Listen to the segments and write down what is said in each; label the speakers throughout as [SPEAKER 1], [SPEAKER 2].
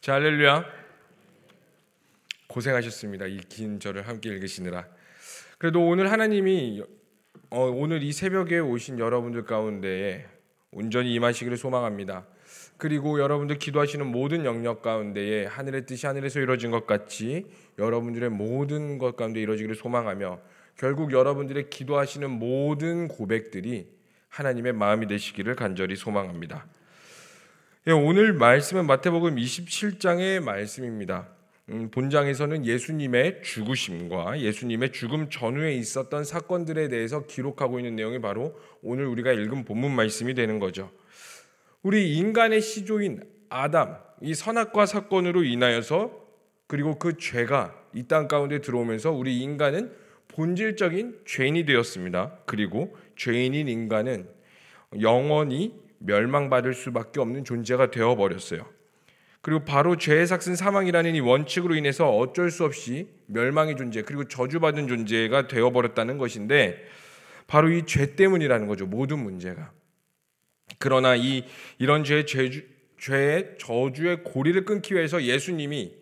[SPEAKER 1] 자, 할렐루야. 고생하셨습니다. 이 긴 절을 함께 읽으시느라. 그래도 오늘 하나님이 어, 오늘 이 새벽에 오신 여러분들 가운데에 온전히 임하시기를 소망합니다. 그리고 여러분들 기도하시는 모든 영역 가운데에 하늘의 뜻이 하늘에서 이루어진 것 같이 여러분들의 모든 것 가운데 이루어지기를 소망하며 결국 여러분들의 기도하시는 모든 고백들이 하나님의 마음이 되시기를 간절히 소망합니다. 예, 오늘 말씀은 마태복음 27장의 말씀입니다. 음, 본장에서는 예수님의 죽으심과 예수님의 죽음 전후에 있었던 사건들에 대해서 기록하고 있는 내용이 바로 오늘 우리가 읽은 본문 말씀이 되는 거죠. 우리 인간의 시조인 아담, 이 선악과 사건으로 인하여서 그리고 그 죄가 이 땅 가운데 들어오면서 우리 인간은 본질적인 죄인이 되었습니다. 그리고 죄인인 인간은 영원히 멸망받을 수밖에 없는 존재가 되어 버렸어요. 그리고 바로 죄의 삭슨 사망이라는 이 원칙으로 인해서 어쩔 수 없이 멸망의 존재 그리고 저주받은 존재가 되어 버렸다는 것인데 바로 이 죄 때문이라는 거죠. 모든 문제가. 그러나 이 이런 죄의 죄주, 죄의 저주의 고리를 끊기 위해서 예수님이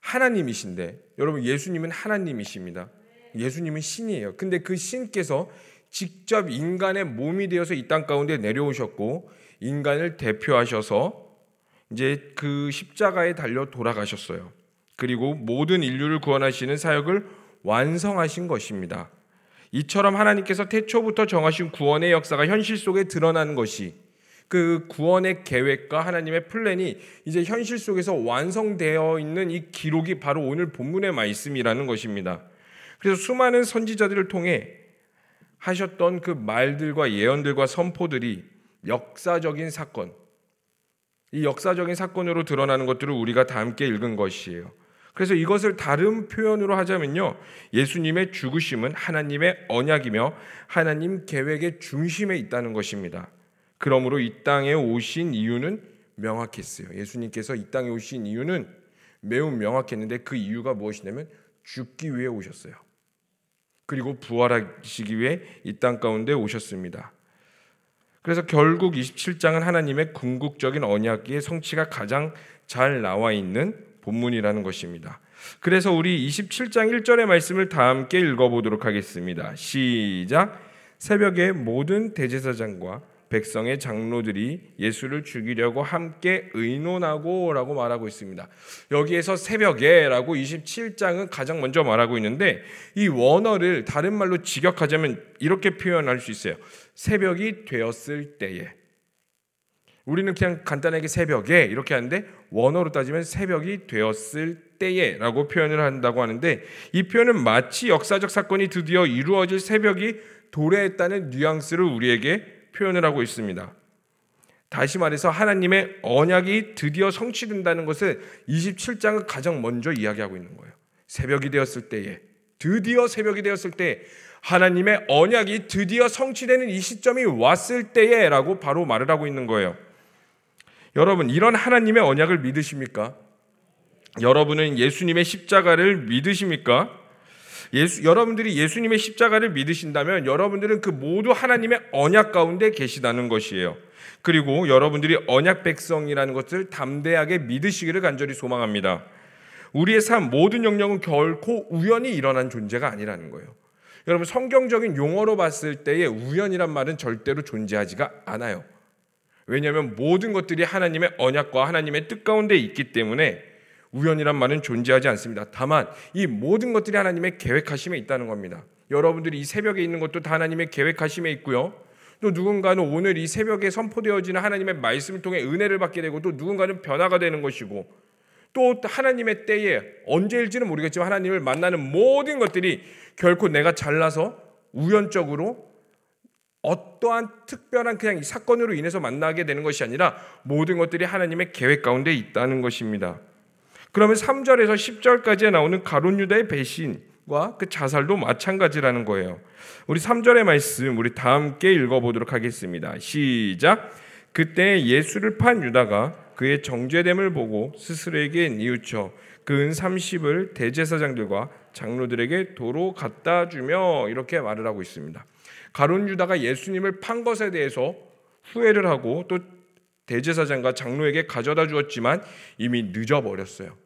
[SPEAKER 1] 하나님이신데 여러분 예수님은 하나님이십니다. 예수님은 신이에요. 근데 그 신께서 직접 인간의 몸이 되어서 이 땅 가운데 내려오셨고 인간을 대표하셔서 이제 그 십자가에 달려 돌아가셨어요. 그리고 모든 인류를 구원하시는 사역을 완성하신 것입니다. 이처럼 하나님께서 태초부터 정하신 구원의 역사가 현실 속에 드러나는 것이 그 구원의 계획과 하나님의 플랜이 이제 현실 속에서 완성되어 있는 이 기록이 바로 오늘 본문의 말씀이라는 것입니다. 그래서 수많은 선지자들을 통해 하셨던 그 말들과 예언들과 선포들이 역사적인 사건, 이 역사적인 사건으로 드러나는 것들을 우리가 다 함께 읽은 것이에요. 그래서 이것을 다른 표현으로 하자면요. 예수님의 죽으심은 하나님의 언약이며 하나님 계획의 중심에 있다는 것입니다. 그러므로 이 땅에 오신 이유는 명확했어요. 예수님께서 이 땅에 오신 이유는 매우 명확했는데 그 이유가 무엇이냐면 죽기 위해 오셨어요. 그리고 부활하시기 위해 이 땅 가운데 오셨습니다. 그래서 결국 27장은 하나님의 궁극적인 언약의 성취가 가장 잘 나와 있는 본문이라는 것입니다. 그래서 우리 27장 1절의 말씀을 다 함께 읽어보도록 하겠습니다. 시작. 새벽에 모든 대제사장과 백성의 장로들이 예수를 죽이려고 함께 의논하고라고 말하고 있습니다. 여기에서 새벽에라고 27장은 가장 먼저 말하고 있는데 이 원어를 다른 말로 직역하자면 이렇게 표현할 수 있어요. 새벽이 되었을 때에 우리는 그냥 간단하게 새벽에 이렇게 하는데 원어로 따지면 새벽이 되었을 때에라고 표현을 한다고 하는데 이 표현은 마치 역사적 사건이 드디어 이루어질 새벽이 도래했다는 뉘앙스를 우리에게 표현을 하고 있습니다. 다시 말해서 하나님의 언약이 드디어 성취된다는 것을 27장은 가장 먼저 이야기하고 있는 거예요. 새벽이 되었을 때에 드디어 새벽이 되었을 때 하나님의 언약이 드디어 성취되는 이 시점이 왔을 때에라고 바로 말을 하고 있는 거예요. 여러분 이런 하나님의 언약을 믿으십니까? 여러분은 예수님의 십자가를 믿으십니까? 예수, 여러분들이 예수님의 십자가를 믿으신다면 여러분들은 그 모두 하나님의 언약 가운데 계시다는 것이에요. 그리고 여러분들이 언약 백성이라는 것을 담대하게 믿으시기를 간절히 소망합니다. 우리의 삶 모든 영역은 결코 우연히 일어난 존재가 아니라는 거예요. 여러분 성경적인 용어로 봤을 때의 우연이란 말은 절대로 존재하지가 않아요. 왜냐하면 모든 것들이 하나님의 언약과 하나님의 뜻 가운데 있기 때문에 우연이란 말은 존재하지 않습니다. 다만 이 모든 것들이 하나님의 계획하심에 있다는 겁니다. 여러분들이 이 새벽에 있는 것도 다 하나님의 계획하심에 있고요. 또 누군가는 오늘 이 새벽에 선포되어지는 하나님의 말씀을 통해 은혜를 받게 되고 또 누군가는 변화가 되는 것이고 또 하나님의 때에 언제일지는 모르겠지만 하나님을 만나는 모든 것들이 결코 내가 잘나서 우연적으로 어떠한 특별한 그냥 이 사건으로 인해서 만나게 되는 것이 아니라 모든 것들이 하나님의 계획 가운데 있다는 것입니다. 그러면 3절에서 10절까지에 나오는 가론 유다의 배신과 그 자살도 마찬가지라는 거예요. 우리 3절의 말씀 우리 다 함께 읽어 보도록 하겠습니다. 시작. 그때 예수를 판 유다가 그의 정죄됨을 보고 스스로에게 뉘우쳐 그 은 30을 대제사장들과 장로들에게 도로 갖다 주며 이렇게 말을 하고 있습니다. 가론 유다가 예수님을 판 것에 대해서 후회를 하고 또 대제사장과 장로에게 가져다 주었지만 이미 늦어버렸어요.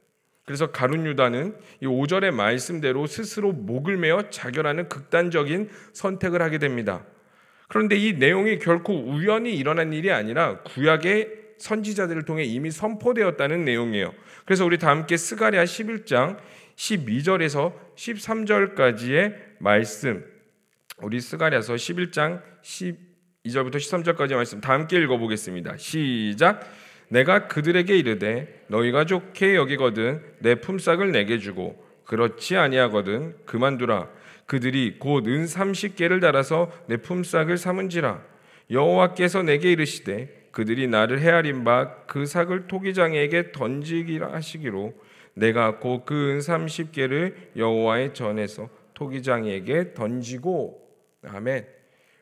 [SPEAKER 1] 그래서 가룟 유다는 이 5절의 말씀대로 스스로 목을 메어 자결하는 극단적인 선택을 하게 됩니다. 그런데 이 내용이 결코 우연히 일어난 일이 아니라 구약의 선지자들을 통해 이미 선포되었다는 내용이에요. 그래서 우리 다 함께 스가랴 11장 12절에서 13절까지의 말씀 우리 스가랴서 11장 12절부터 13절까지의 말씀 다 함께 읽어 보겠습니다. 시작 내가 그들에게 이르되 너희가 좋게 여기거든 내 품삯을 내게 주고 그렇지 아니하거든 그만두라. 그들이 곧은 30개를 달아서 내 품삯을 삼은지라. 여호와께서 내게 이르시되 그들이 나를 헤아린 바 그 삭을 토기장에게 던지기라 하시기로 내가 곧 그은 30개를 여호와의 전에서 토기장에게 던지고. 아멘.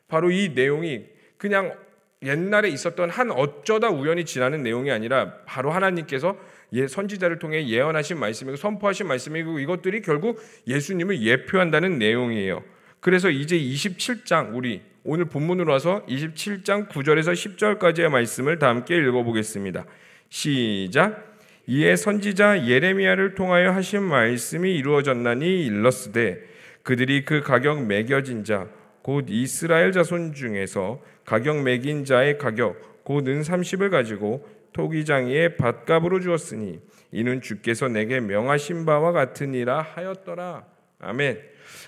[SPEAKER 1] 바로 이 내용이 그냥 옛날에 있었던 한 어쩌다 우연히 지나는 내용이 아니라 바로 하나님께서 예, 선지자를 통해 예언하신 말씀이고 선포하신 말씀이고 이것들이 결국 예수님을 예표한다는 내용이에요. 그래서 이제 27장 우리 오늘 본문으로 와서 27장 9절에서 10절까지의 말씀을 다 함께 읽어보겠습니다. 시작. 이에 선지자 예레미야를 통하여 하신 말씀이 이루어졌나니 일렀으되 그들이 그 가격 매겨진 자 곧 이스라엘 자손 중에서 가격 매긴 자의 가격 곧 은 30을 가지고 토기장이의 밭값으로 주었으니 이는 주께서 내게 명하신 바와 같으니라 하였더라. 아멘.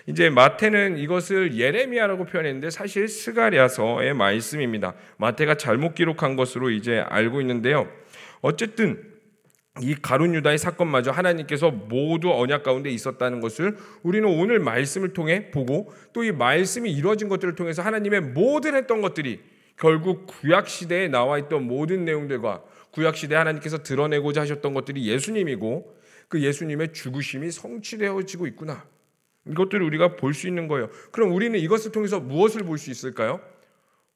[SPEAKER 1] 이제 마태는 이것을 예레미야라고 표현했는데 사실 스가랴서의 말씀입니다. 마태가 잘못 기록한 것으로 이제 알고 있는데요. 어쨌든 이 가룟 유다의 사건마저 하나님께서 모두 언약 가운데 있었다는 것을 우리는 오늘 말씀을 통해 보고 또 이 말씀이 이루어진 것들을 통해서 하나님의 모든 했던 것들이 결국 구약 시대에 나와 있던 모든 내용들과 구약 시대 하나님께서 드러내고자 하셨던 것들이 예수님이고 그 예수님의 죽으심이 성취되어지고 있구나. 이것들을 우리가 볼 수 있는 거예요. 그럼 우리는 이것을 통해서 무엇을 볼 수 있을까요?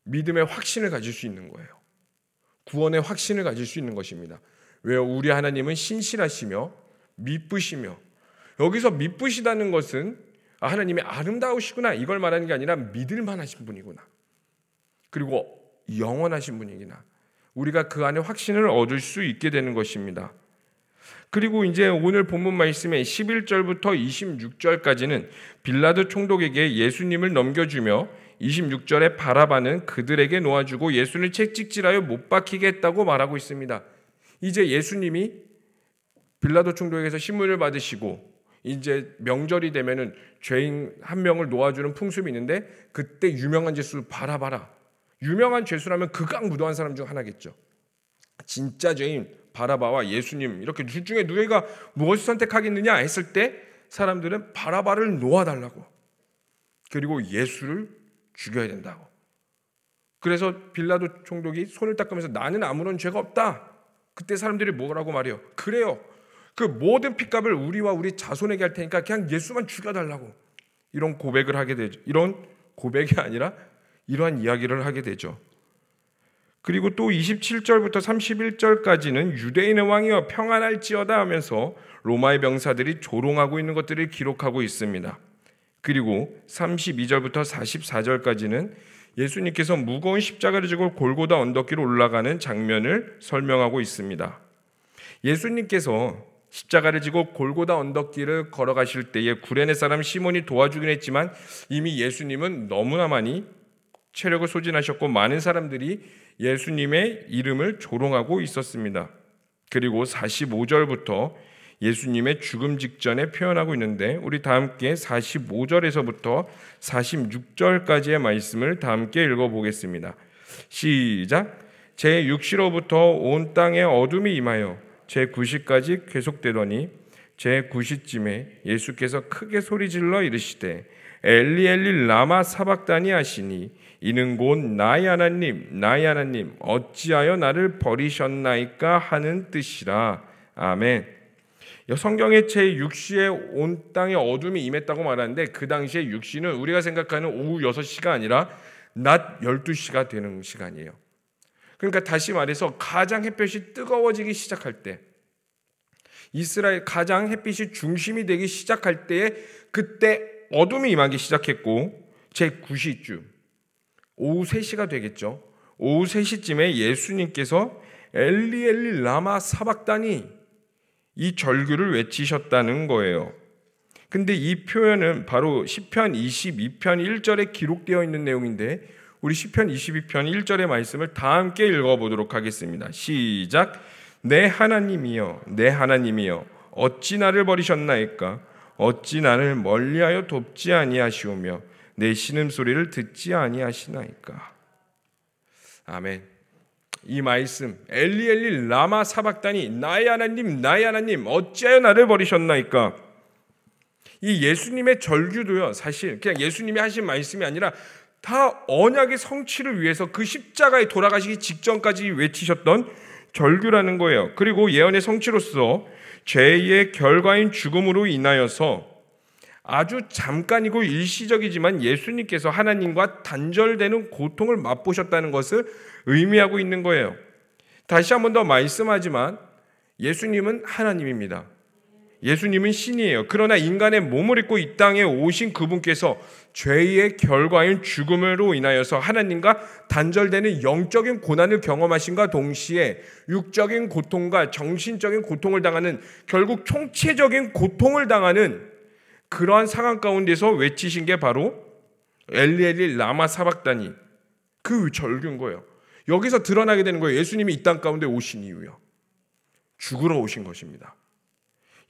[SPEAKER 1] 믿음의 확신을 가질 수 있는 거예요. 구원의 확신을 가질 수 있는 것입니다. 왜요? 우리 하나님은 신실하시며 미쁘시며 여기서 미쁘시다는 것은 아, 하나님이 아름다우시구나 이걸 말하는 게 아니라 믿을 만 하신 분이구나. 그리고 영원하신 분이구나. 우리가 그 안에 확신을 얻을 수 있게 되는 것입니다. 그리고 이제 오늘 본문 말씀의 11절부터 26절까지는 빌라드 총독에게 예수님을 넘겨주며 26절에 바라바는 그들에게 놓아주고 예수를 채찍질하여 못 박히게 했다고 말하고 있습니다. 이제 예수님이 빌라도 총독에게서 신문을 받으시고 이제 명절이 되면은 죄인 한 명을 놓아주는 풍습이 있는데 그때 유명한 죄수 바라바라 유명한 죄수라면 극악 무도한 사람 중 하나겠죠. 진짜 죄인 바라바와 예수님 이렇게 둘 중에 누가 무엇을 선택하겠느냐 했을 때 사람들은 바라바를 놓아달라고 그리고 예수를 죽여야 된다고. 그래서 빌라도 총독이 손을 닦으면서 나는 아무런 죄가 없다. 그때 사람들이 뭐라고 말해요? 그래요. 그 모든 핏값을 우리와 우리 자손에게 할 테니까 그냥 예수만 죽여달라고 이런 고백을 하게 되죠. 이런 고백이 아니라 이러한 이야기를 하게 되죠. 그리고 또 27절부터 31절까지는 유대인의 왕이여 평안할지어다 하면서 로마의 병사들이 조롱하고 있는 것들을 기록하고 있습니다. 그리고 32절부터 44절까지는 예수님께서 무거운 십자가를 지고 골고다 언덕길로 올라가는 장면을 설명하고 있습니다. 예수님께서 십자가를 지고 골고다 언덕길을 걸어가실 때에 구레네 사람 시몬이 도와주긴 했지만 이미 예수님은 너무나 많이 체력을 소진하셨고 많은 사람들이 예수님의 이름을 조롱하고 있었습니다. 그리고 45절부터 예수님의 죽음 직전에 표현하고 있는데 우리 다 함께 45절에서부터 46절까지의 말씀을 다 함께 읽어 보겠습니다. 시작. 제 육시로부터 온 땅에 어둠이 임하여 제 9시까지 계속되더니 제 9시쯤에 예수께서 크게 소리질러 이르시되 엘리 엘리 라마 사박다니 하시니 이는 곧 나의 하나님 나의 하나님 어찌하여 나를 버리셨나이까 하는 뜻이라 아멘. 성경의 제 6시에 온 땅에 어둠이 임했다고 말하는데 그 당시에 6시는 우리가 생각하는 오후 6시가 아니라 낮 12시가 되는 시간이에요. 그러니까 다시 말해서 가장 햇볕이 뜨거워지기 시작할 때 이스라엘 가장 햇빛이 중심이 되기 시작할 때에 그때 어둠이 임하기 시작했고 제 9시쯤 오후 3시가 되겠죠. 오후 3시쯤에 예수님께서 엘리 엘리 라마 사박다니 이 절규를 외치셨다는 거예요. 근데 이 표현은 바로 시편 22편 1절에 기록되어 있는 내용인데 우리 시편 22편 1절의 말씀을 다 함께 읽어 보도록 하겠습니다. 시작. 내 하나님이여 내 하나님이여 어찌 나를 버리셨나이까 어찌 나를 멀리하여 돕지 아니하시오며 내 신음소리를 듣지 아니하시나이까 아멘 이 말씀 엘리 엘리 라마 사박다니 나의 하나님 나의 하나님 어찌하여 나를 버리셨나이까 이 예수님의 절규도요 사실 그냥 예수님이 하신 말씀이 아니라 다 언약의 성취를 위해서 그 십자가에 돌아가시기 직전까지 외치셨던 절규라는 거예요. 그리고 예언의 성취로서 죄의 결과인 죽음으로 인하여서 아주 잠깐이고 일시적이지만 예수님께서 하나님과 단절되는 고통을 맛보셨다는 것을 의미하고 있는 거예요. 다시 한 번 더 말씀하지만 예수님은 하나님입니다. 예수님은 신이에요. 그러나 인간의 몸을 입고 이 땅에 오신 그분께서 죄의 결과인 죽음으로 인하여서 하나님과 단절되는 영적인 고난을 경험하신과 동시에 육적인 고통과 정신적인 고통을 당하는 결국 총체적인 고통을 당하는 그러한 상황 가운데서 외치신 게 바로 엘리엘리 라마 사박다니 그 절규인 거예요. 여기서 드러나게 되는 거예요. 예수님이 이 땅 가운데 오신 이유요. 죽으러 오신 것입니다.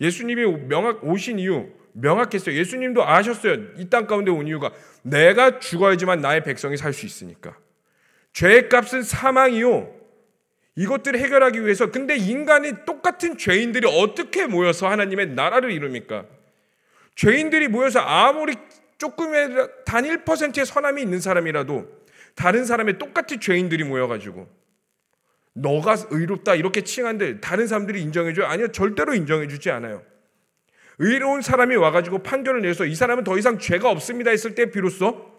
[SPEAKER 1] 예수님이 명확 오신 이유 명확했어요. 예수님도 아셨어요. 이 땅 가운데 온 이유가 내가 죽어야지만 나의 백성이 살 수 있으니까. 죄의 값은 사망이요. 이것들을 해결하기 위해서 근데 인간이 똑같은 죄인들이 어떻게 모여서 하나님의 나라를 이룹니까? 죄인들이 모여서 아무리 조금의 단 1%의 선함이 있는 사람이라도 다른 사람의 똑같이 죄인들이 모여가지고 너가 의롭다 이렇게 칭한데 다른 사람들이 인정해줘요? 아니요 절대로 인정해주지 않아요. 의로운 사람이 와가지고 판결을 내서 이 사람은 더 이상 죄가 없습니다 했을 때 비로소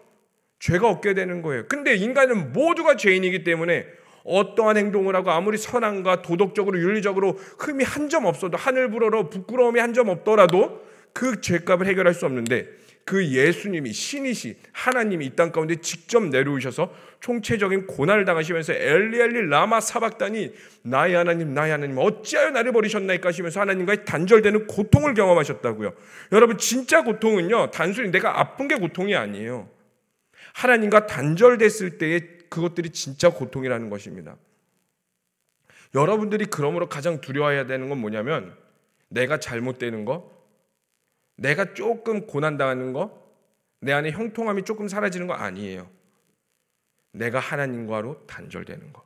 [SPEAKER 1] 죄가 없게 되는 거예요. 근데 인간은 모두가 죄인이기 때문에 어떠한 행동을 하고 아무리 선한가 도덕적으로 윤리적으로 흠이 한 점 없어도 하늘 불어로 부끄러움이 한 점 없더라도 그 죄값을 해결할 수 없는데 그 예수님이 신이시 하나님이 이 땅 가운데 직접 내려오셔서 총체적인 고난을 당하시면서 엘리엘리 라마 사박다니 나의 하나님 나의 하나님 어찌하여 나를 버리셨나이까 하시면서 하나님과의 단절되는 고통을 경험하셨다고요. 여러분 진짜 고통은요 단순히 내가 아픈 게 고통이 아니에요. 하나님과 단절됐을 때의 그것들이 진짜 고통이라는 것입니다. 여러분들이 그러므로 가장 두려워해야 되는 건 뭐냐면 내가 잘못되는 거, 내가 조금 고난당하는 거, 내 안에 형통함이 조금 사라지는 거 아니에요. 내가 하나님과로 단절되는 거.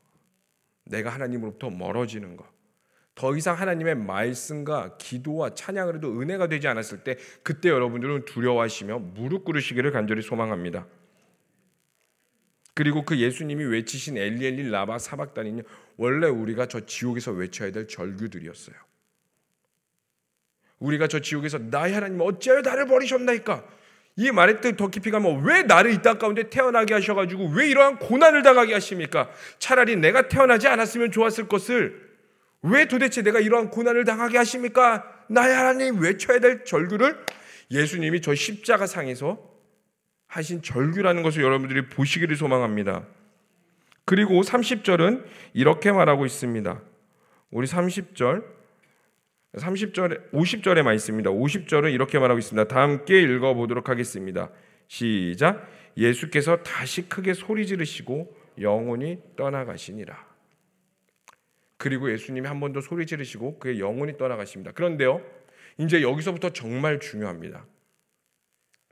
[SPEAKER 1] 내가 하나님으로부터 멀어지는 거. 더 이상 하나님의 말씀과 기도와 찬양을 해도 은혜가 되지 않았을 때 그때 여러분들은 두려워하시며 무릎 꿇으시기를 간절히 소망합니다. 그리고 그 예수님이 외치신 엘리엘리 라바 사박단이는 원래 우리가 저 지옥에서 외쳐야 될 절규들이었어요. 우리가 저 지옥에서 나의 하나님 어찌하여 나를 버리셨나이까? 이 말에 더 깊이 가면 왜 나를 이 땅 가운데 태어나게 하셔가지고 왜 이러한 고난을 당하게 하십니까? 차라리 내가 태어나지 않았으면 좋았을 것을 왜 도대체 내가 이러한 고난을 당하게 하십니까? 나의 하나님 외쳐야 될 절규를 예수님이 저 십자가 상에서 하신 절규라는 것을 여러분들이 보시기를 소망합니다. 그리고 30절은 이렇게 말하고 있습니다. 우리 30절 30절에 50절에 말씀입니다. 50절은 이렇게 말하고 있습니다. 다 함께 읽어 보도록 하겠습니다. 시작. 예수께서 다시 크게 소리 지르시고 영혼이 떠나가시니라. 그리고 예수님이 한 번 더 소리 지르시고 그의 영혼이 떠나가십니다. 그런데요. 이제 여기서부터 정말 중요합니다.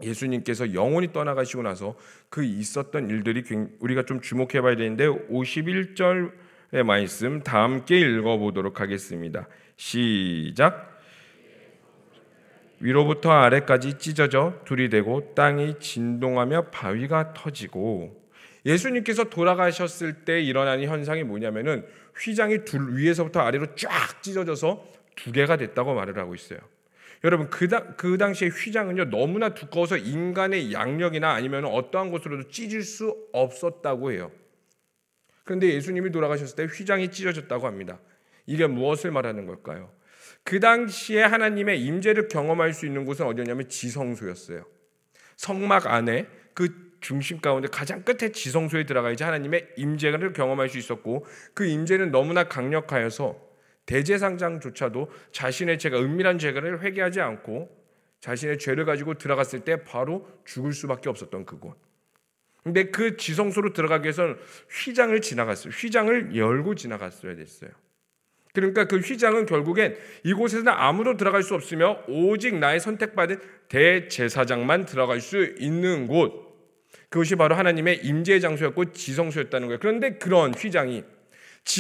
[SPEAKER 1] 예수님께서 영혼이 떠나가시고 나서 그 있었던 일들이 우리가 좀 주목해 봐야 되는데 51절의 말씀 다 함께 읽어 보도록 하겠습니다. 시작. 위로부터 아래까지 찢어져 둘이 되고 땅이 진동하며 바위가 터지고 예수님께서 돌아가셨을 때 일어나는 현상이 뭐냐면은 휘장이 둘 위에서부터 아래로 쫙 찢어져서 두 개가 됐다고 말을 하고 있어요. 여러분 그, 당, 그 당시에 휘장은요 너무나 두꺼워서 인간의 양력이나 아니면 어떠한 곳으로도 찢을 수 없었다고 해요. 그런데 예수님이 돌아가셨을 때 휘장이 찢어졌다고 합니다. 이게 무엇을 말하는 걸까요? 그 당시에 하나님의 임재를 경험할 수 있는 곳은 어디였냐면 지성소였어요. 성막 안에 그 중심 가운데 가장 끝에 지성소에 들어가야지 하나님의 임재를 경험할 수 있었고 그 임재는 너무나 강력하여서 대제상장조차도 자신의 죄가 은밀한 죄를 회개하지 않고 자신의 죄를 가지고 들어갔을 때 바로 죽을 수밖에 없었던 그곳. 근데 그 지성소로 들어가기 위해서는 휘장을 지나갔어요. 휘장을 열고 지나갔어야 됐어요. 그러니까 그 휘장은 결국엔 이곳에서는 아무도 들어갈 수 없으며 오직 나의 선택받은 대제사장만 들어갈 수 있는 곳. 그것이 바로 하나님의 임재의 장소였고 지성소였다는 거예요. 그런데 그런 휘장이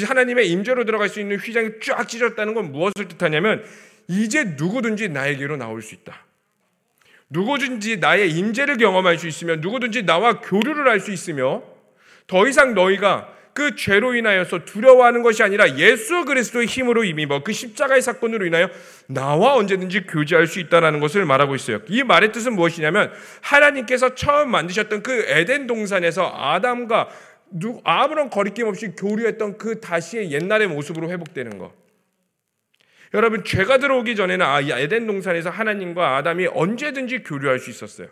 [SPEAKER 1] 하나님의 임재로 들어갈 수 있는 휘장이 쫙 찢었다는 건 무엇을 뜻하냐면 이제 누구든지 나에게로 나올 수 있다. 누구든지 나의 임재를 경험할 수 있으며 누구든지 나와 교류를 할 수 있으며 더 이상 너희가 그 죄로 인하여서 두려워하는 것이 아니라 예수 그리스도의 힘으로 힘입어 그 십자가의 사건으로 인하여 나와 언제든지 교제할 수 있다라는 것을 말하고 있어요. 이 말의 뜻은 무엇이냐면 하나님께서 처음 만드셨던 그 에덴 동산에서 아담과 아무런 거리낌 없이 교류했던 그 다시의 옛날의 모습으로 회복되는 것. 여러분 죄가 들어오기 전에는 아, 에덴 동산에서 하나님과 아담이 언제든지 교류할 수 있었어요.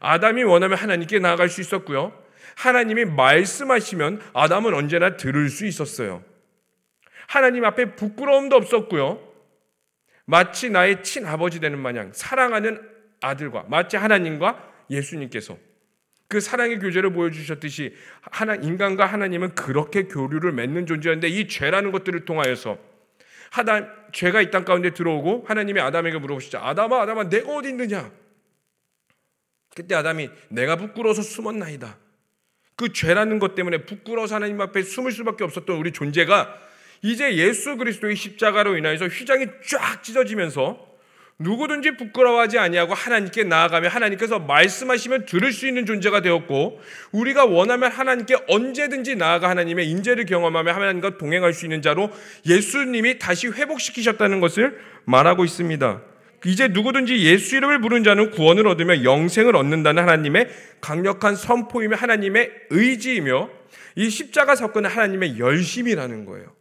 [SPEAKER 1] 아담이 원하면 하나님께 나아갈 수 있었고요. 하나님이 말씀하시면 아담은 언제나 들을 수 있었어요. 하나님 앞에 부끄러움도 없었고요. 마치 나의 친아버지 되는 마냥 사랑하는 아들과 마치 하나님과 예수님께서 그 사랑의 교제를 보여주셨듯이 하나 인간과 하나님은 그렇게 교류를 맺는 존재였는데 이 죄라는 것들을 통하여서 하다 죄가 이 땅 가운데 들어오고 하나님이 아담에게 물어보시죠. 아담아 아담아 내가 어디 있느냐? 그때 아담이 내가 부끄러워서 숨었나이다. 그 죄라는 것 때문에 부끄러워서 하나님 앞에 숨을 수밖에 없었던 우리 존재가 이제 예수 그리스도의 십자가로 인하여서 휘장이 쫙 찢어지면서 누구든지 부끄러워하지 아니하고 하나님께 나아가며 하나님께서 말씀하시면 들을 수 있는 존재가 되었고 우리가 원하면 하나님께 언제든지 나아가 하나님의 인재를 경험하며 하나님과 동행할 수 있는 자로 예수님이 다시 회복시키셨다는 것을 말하고 있습니다. 이제 누구든지 예수 이름을 부른 자는 구원을 얻으며 영생을 얻는다는 하나님의 강력한 선포이며 하나님의 의지이며 이 십자가 사건은 하나님의 열심이라는 거예요.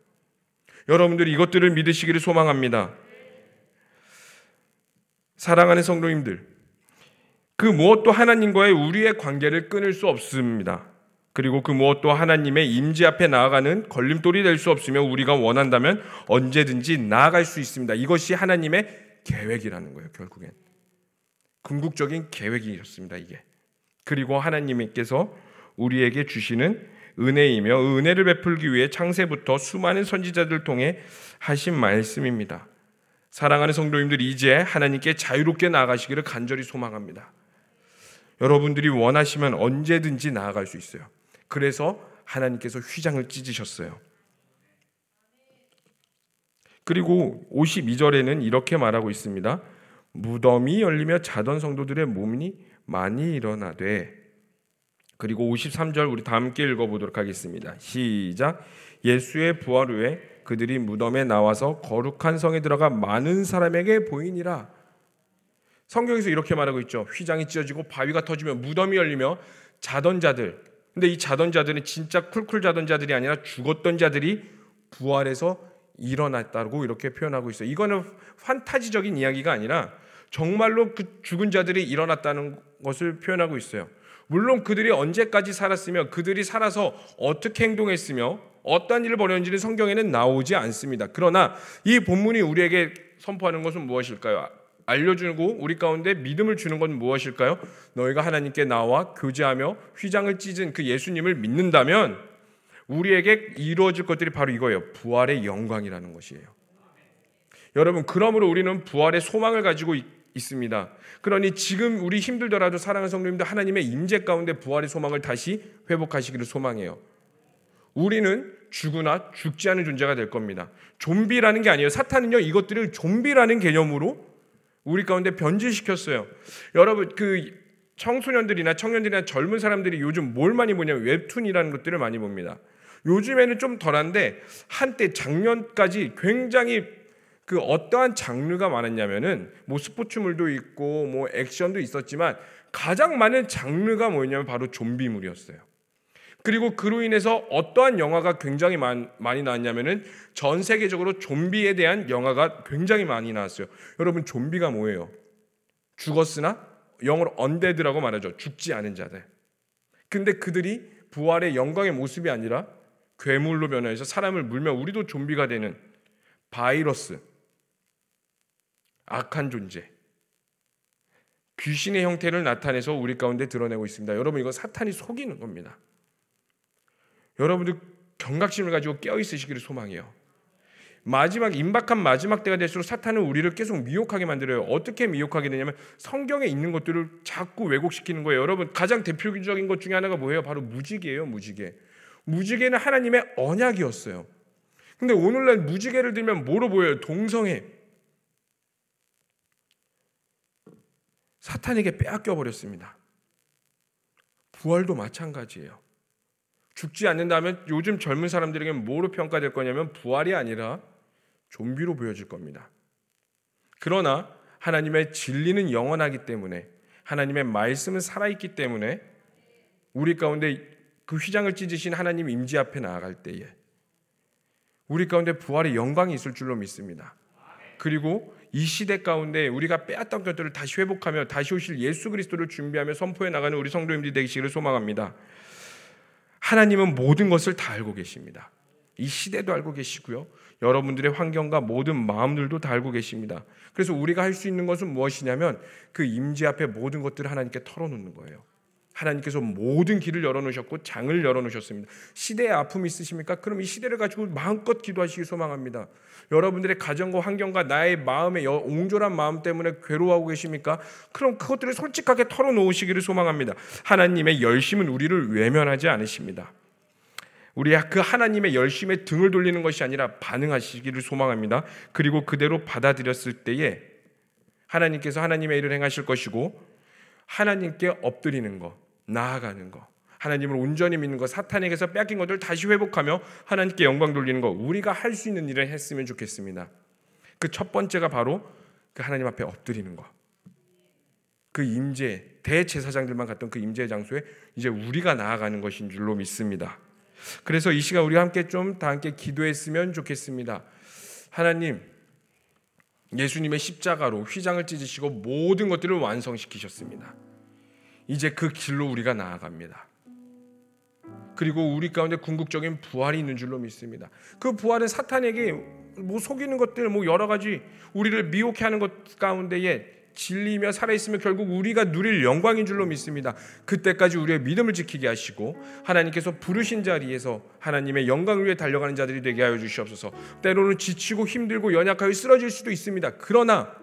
[SPEAKER 1] 여러분들이 이것들을 믿으시기를 소망합니다. 사랑하는 성도님들, 그 무엇도 하나님과의 우리의 관계를 끊을 수 없습니다. 그리고 그 무엇도 하나님의 임재 앞에 나아가는 걸림돌이 될 수 없으며 우리가 원한다면 언제든지 나아갈 수 있습니다. 이것이 하나님의 계획이라는 거예요, 결국엔. 궁극적인 계획이었습니다, 이게. 그리고 하나님께서 우리에게 주시는 은혜이며 은혜를 베풀기 위해 창세부터 수많은 선지자들 통해 하신 말씀입니다. 사랑하는 성도님들 이제 하나님께 자유롭게 나아가시기를 간절히 소망합니다. 여러분들이 원하시면 언제든지 나아갈 수 있어요. 그래서 하나님께서 휘장을 찢으셨어요. 그리고 52절에는 이렇게 말하고 있습니다. 무덤이 열리며 자던 성도들의 몸이 많이 일어나되 그리고 53절 우리 다 함께 읽어보도록 하겠습니다. 시작. 예수의 부활 후에 그들이 무덤에 나와서 거룩한 성에 들어가 많은 사람에게 보이니라. 성경에서 이렇게 말하고 있죠. 휘장이 찢어지고 바위가 터지며 무덤이 열리며 자던 자들. 근데 이 자던 자들은 진짜 쿨쿨 자던 자들이 아니라 죽었던 자들이 부활해서 일어났다고 이렇게 표현하고 있어요. 이거는 판타지적인 이야기가 아니라 정말로 그 죽은 자들이 일어났다는 것을 표현하고 있어요. 물론 그들이 언제까지 살았으며 그들이 살아서 어떻게 행동했으며 어떤 일을 벌였는지는 성경에는 나오지 않습니다. 그러나 이 본문이 우리에게 선포하는 것은 무엇일까요? 알려주고 우리 가운데 믿음을 주는 건 무엇일까요? 너희가 하나님께 나와 교제하며 휘장을 찢은 그 예수님을 믿는다면 우리에게 이루어질 것들이 바로 이거예요. 부활의 영광이라는 것이에요. 여러분, 그러므로 우리는 부활의 소망을 가지고 있, 습니다 그러니 지금 우리 힘들더라도 사랑하는 성도님들 하나님의 임재 가운데 부활의 소망을 다시 회복하시기를 소망해요. 우리는 죽으나 죽지 않은 존재가 될 겁니다. 좀비라는 게 아니에요. 사탄은요 이것들을 좀비라는 개념으로 우리 가운데 변질시켰어요. 여러분 그 청소년들이나 청년들이나 젊은 사람들이 요즘 뭘 많이 보냐면 웹툰이라는 것들을 많이 봅니다. 요즘에는 좀 덜한데 한때 작년까지 굉장히 그 어떠한 장르가 많았냐면은 뭐 스포츠물도 있고 뭐 액션도 있었지만 가장 많은 장르가 뭐였냐면 바로 좀비물이었어요. 그리고 그로 인해서 어떠한 영화가 굉장히 많, 많이 나왔냐면은 전 세계적으로 좀비에 대한 영화가 굉장히 많이 나왔어요. 여러분 좀비가 뭐예요? 죽었으나 영어로 언데드라고 말하죠. 죽지 않은 자들. 근데 그들이 부활의 영광의 모습이 아니라 괴물로 변해서 사람을 물면 우리도 좀비가 되는 바이러스, 악한 존재, 귀신의 형태를 나타내서 우리 가운데 드러내고 있습니다. 여러분 이거 사탄이 속이는 겁니다. 여러분들 경각심을 가지고 깨어 있으시기를 소망해요. 마지막 임박한 마지막 때가 될수록 사탄은 우리를 계속 미혹하게 만들어요. 어떻게 미혹하게 되냐면 성경에 있는 것들을 자꾸 왜곡시키는 거예요. 여러분 가장 대표적인 것 중에 하나가 뭐예요? 바로 무지개예요. 무지개. 무지개는 하나님의 언약이었어요. 근데 오늘날 무지개를 들면 뭐로 보여요? 동성애. 사탄에게 빼앗겨 버렸습니다. 부활도 마찬가지예요. 죽지 않는다면 요즘 젊은 사람들에게는 뭐로 평가될 거냐면 부활이 아니라 좀비로 보여질 겁니다. 그러나 하나님의 진리는 영원하기 때문에 하나님의 말씀은 살아있기 때문에 우리 가운데 그 휘장을 찢으신 하나님 임지 앞에 나아갈 때에 우리 가운데 부활의 영광이 있을 줄로 믿습니다. 그리고 이 시대 가운데 우리가 빼앗던 것들을 다시 회복하며 다시 오실 예수 그리스도를 준비하며 선포해 나가는 우리 성도님들이 되시기를 소망합니다. 하나님은 모든 것을 다 알고 계십니다. 이 시대도 알고 계시고요. 여러분들의 환경과 모든 마음들도 다 알고 계십니다. 그래서 우리가 할 수 있는 것은 무엇이냐면 그 임지 앞에 모든 것들을 하나님께 털어놓는 거예요. 하나님께서 모든 길을 열어놓으셨고 장을 열어놓으셨습니다. 시대에 아픔이 있으십니까? 그럼 이 시대를 가지고 마음껏 기도하시기 소망합니다. 여러분들의 가정과 환경과 나의 마음의 옹졸한 마음 때문에 괴로워하고 계십니까? 그럼 그것들을 솔직하게 털어놓으시기를 소망합니다. 하나님의 열심은 우리를 외면하지 않으십니다. 우리 그 하나님의 열심에 등을 돌리는 것이 아니라 반응하시기를 소망합니다. 그리고 그대로 받아들였을 때에 하나님께서 하나님의 일을 행하실 것이고 하나님께 엎드리는 것, 나아가는 것, 하나님을 온전히 믿는 것, 사탄에게서 뺏긴 것들 다시 회복하며 하나님께 영광 돌리는 것, 우리가 할 수 있는 일을 했으면 좋겠습니다. 그 첫 번째가 바로 그 하나님 앞에 엎드리는 것. 그 임재 대제사장들만 갔던 그 임재 장소에 이제 우리가 나아가는 것인 줄로 믿습니다. 그래서 이 시간 우리 함께 좀 다 함께 기도했으면 좋겠습니다. 하나님, 예수님의 십자가로 휘장을 찢으시고 모든 것들을 완성시키셨습니다. 이제 그 길로 우리가 나아갑니다. 그리고 우리 가운데 궁극적인 부활이 있는 줄로 믿습니다. 그 부활은 사탄에게 뭐 속이는 것들, 뭐 여러 가지 우리를 미혹해 하는 것 가운데에 진리며 살아있으면 결국 우리가 누릴 영광인 줄로 믿습니다. 그때까지 우리의 믿음을 지키게 하시고 하나님께서 부르신 자리에서 하나님의 영광을 위해 달려가는 자들이 되게 하여 주시옵소서. 때로는 지치고 힘들고 연약하여 쓰러질 수도 있습니다. 그러나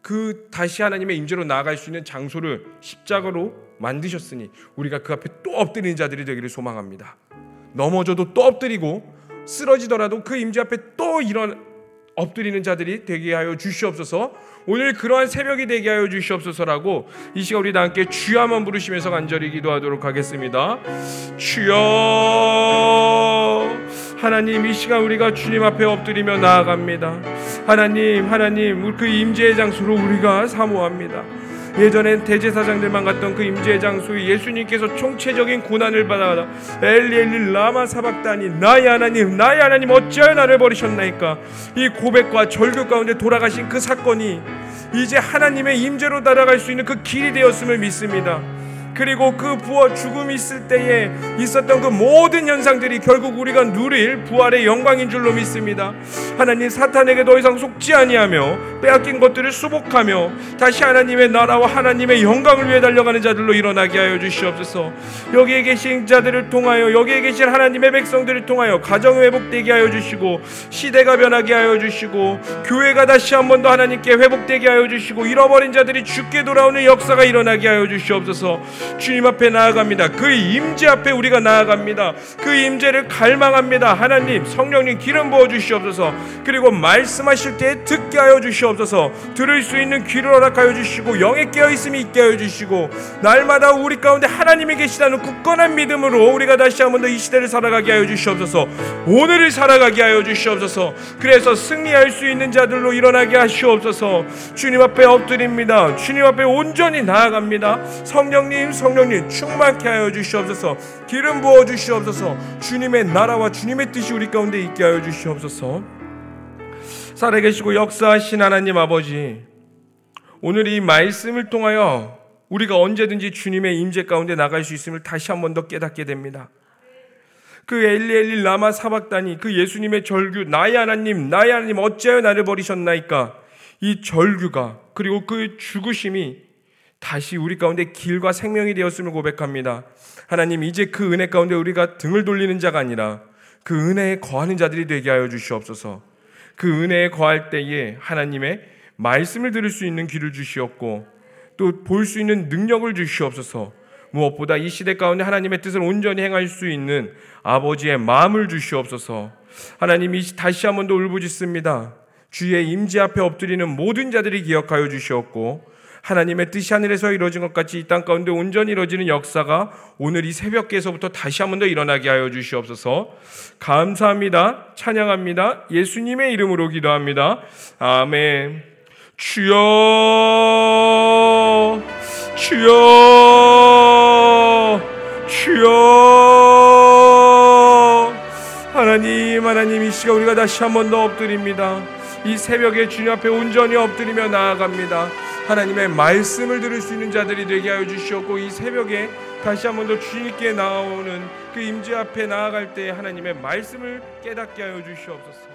[SPEAKER 1] 그 다시 하나님의 임재로 나아갈 수 있는 장소를 십자가로 만드셨으니 우리가 그 앞에 또 엎드리는 자들이 되기를 소망합니다. 넘어져도 또 엎드리고 쓰러지더라도 그 임재 앞에 또 이런 엎드리는 자들이 되게 하여 주시옵소서. 오늘 그러한 새벽이 되게 하여 주시옵소서라고 이 시간 우리 다 함께 주여 한번 부르시면서 간절히 기도하도록 하겠습니다. 주여 하나님 이 시간 우리가 주님 앞에 엎드리며 나아갑니다. 하나님 하나님 그 임재의 장소로 우리가 사모합니다. 예전엔 대제사장들만 갔던 그 임재의 장소에 예수님께서 총체적인 고난을 받아 엘리 엘리 라마 사박다니 나의 하나님 나의 하나님 어찌하여 나를 버리셨나이까 이 고백과 절규 가운데 돌아가신 그 사건이 이제 하나님의 임재로 따라갈 수 있는 그 길이 되었음을 믿습니다. 그리고 그 부활 죽음이 있을 때에 있었던 그 모든 현상들이 결국 우리가 누릴 부활의 영광인 줄로 믿습니다. 하나님 사탄에게 더 이상 속지 아니하며 빼앗긴 것들을 수복하며 다시 하나님의 나라와 하나님의 영광을 위해 달려가는 자들로 일어나게 하여 주시옵소서. 여기에 계신 자들을 통하여 여기에 계신 하나님의 백성들을 통하여 가정 회복되게 하여 주시고 시대가 변하게 하여 주시고 교회가 다시 한 번 더 하나님께 회복되게 하여 주시고 잃어버린 자들이 죽게 돌아오는 역사가 일어나게 하여 주시옵소서. 주님 앞에 나아갑니다. 그 임재 앞에 우리가 나아갑니다. 그 임재를 갈망합니다. 하나님 성령님 기름 부어 주시옵소서. 그리고 말씀하실 때 듣게 하여 주시옵소서. 들을 수 있는 귀를 허락하여 주시고 영에 깨어 있음이 있게 하여 주시고 날마다 우리 가운데 하나님이 계시다는 굳건한 믿음으로 우리가 다시 한번 더 이 시대를 살아가게 하여 주시옵소서. 오늘을 살아가게 하여 주시옵소서. 그래서 승리할 수 있는 자들로 일어나게 하시옵소서. 주님 앞에 엎드립니다. 주님 앞에 온전히 나아갑니다. 성령님 성령님 충만케 하여 주시옵소서. 기름 부어 주시옵소서. 주님의 나라와 주님의 뜻이 우리 가운데 있게 하여 주시옵소서. 살아계시고 역사하신 하나님 아버지, 오늘 이 말씀을 통하여 우리가 언제든지 주님의 임재 가운데 나갈 수 있음을 다시 한 번 더 깨닫게 됩니다. 그 엘리 엘리 라마 사박다니 그 예수님의 절규 나의 하나님 나의 하나님 어찌하여 나를 버리셨나이까 이 절규가 그리고 그 죽으심이 다시 우리 가운데 길과 생명이 되었음을 고백합니다. 하나님 이제 그 은혜 가운데 우리가 등을 돌리는 자가 아니라 그 은혜에 거하는 자들이 되게 하여 주시옵소서. 그 은혜에 거할 때에 하나님의 말씀을 들을 수 있는 귀를 주시옵고 또 볼 수 있는 능력을 주시옵소서. 무엇보다 이 시대 가운데 하나님의 뜻을 온전히 행할 수 있는 아버지의 마음을 주시옵소서. 하나님 이 다시 한 번 더 울부짖습니다. 주의 임재 앞에 엎드리는 모든 자들이 기억하여 주시옵고 하나님의 뜻이 하늘에서 이루어진 것 같이 이 땅 가운데 온전히 이루어지는 역사가 오늘 이 새벽에서부터 다시 한 번 더 일어나게 하여 주시옵소서. 감사합니다. 찬양합니다. 예수님의 이름으로 기도합니다. 아멘. 주여, 주여, 주여. 하나님, 하나님, 이 시간 우리가 다시 한 번 더 엎드립니다. 이 새벽에 주님 앞에 온전히 엎드리며 나아갑니다. 하나님의 말씀을 들을 수 있는 자들이 되게 하여 주시옵고 이 새벽에 다시 한번 더 주님께 나오는 그 임재 앞에 나아갈 때 하나님의 말씀을 깨닫게 하여 주시옵소서.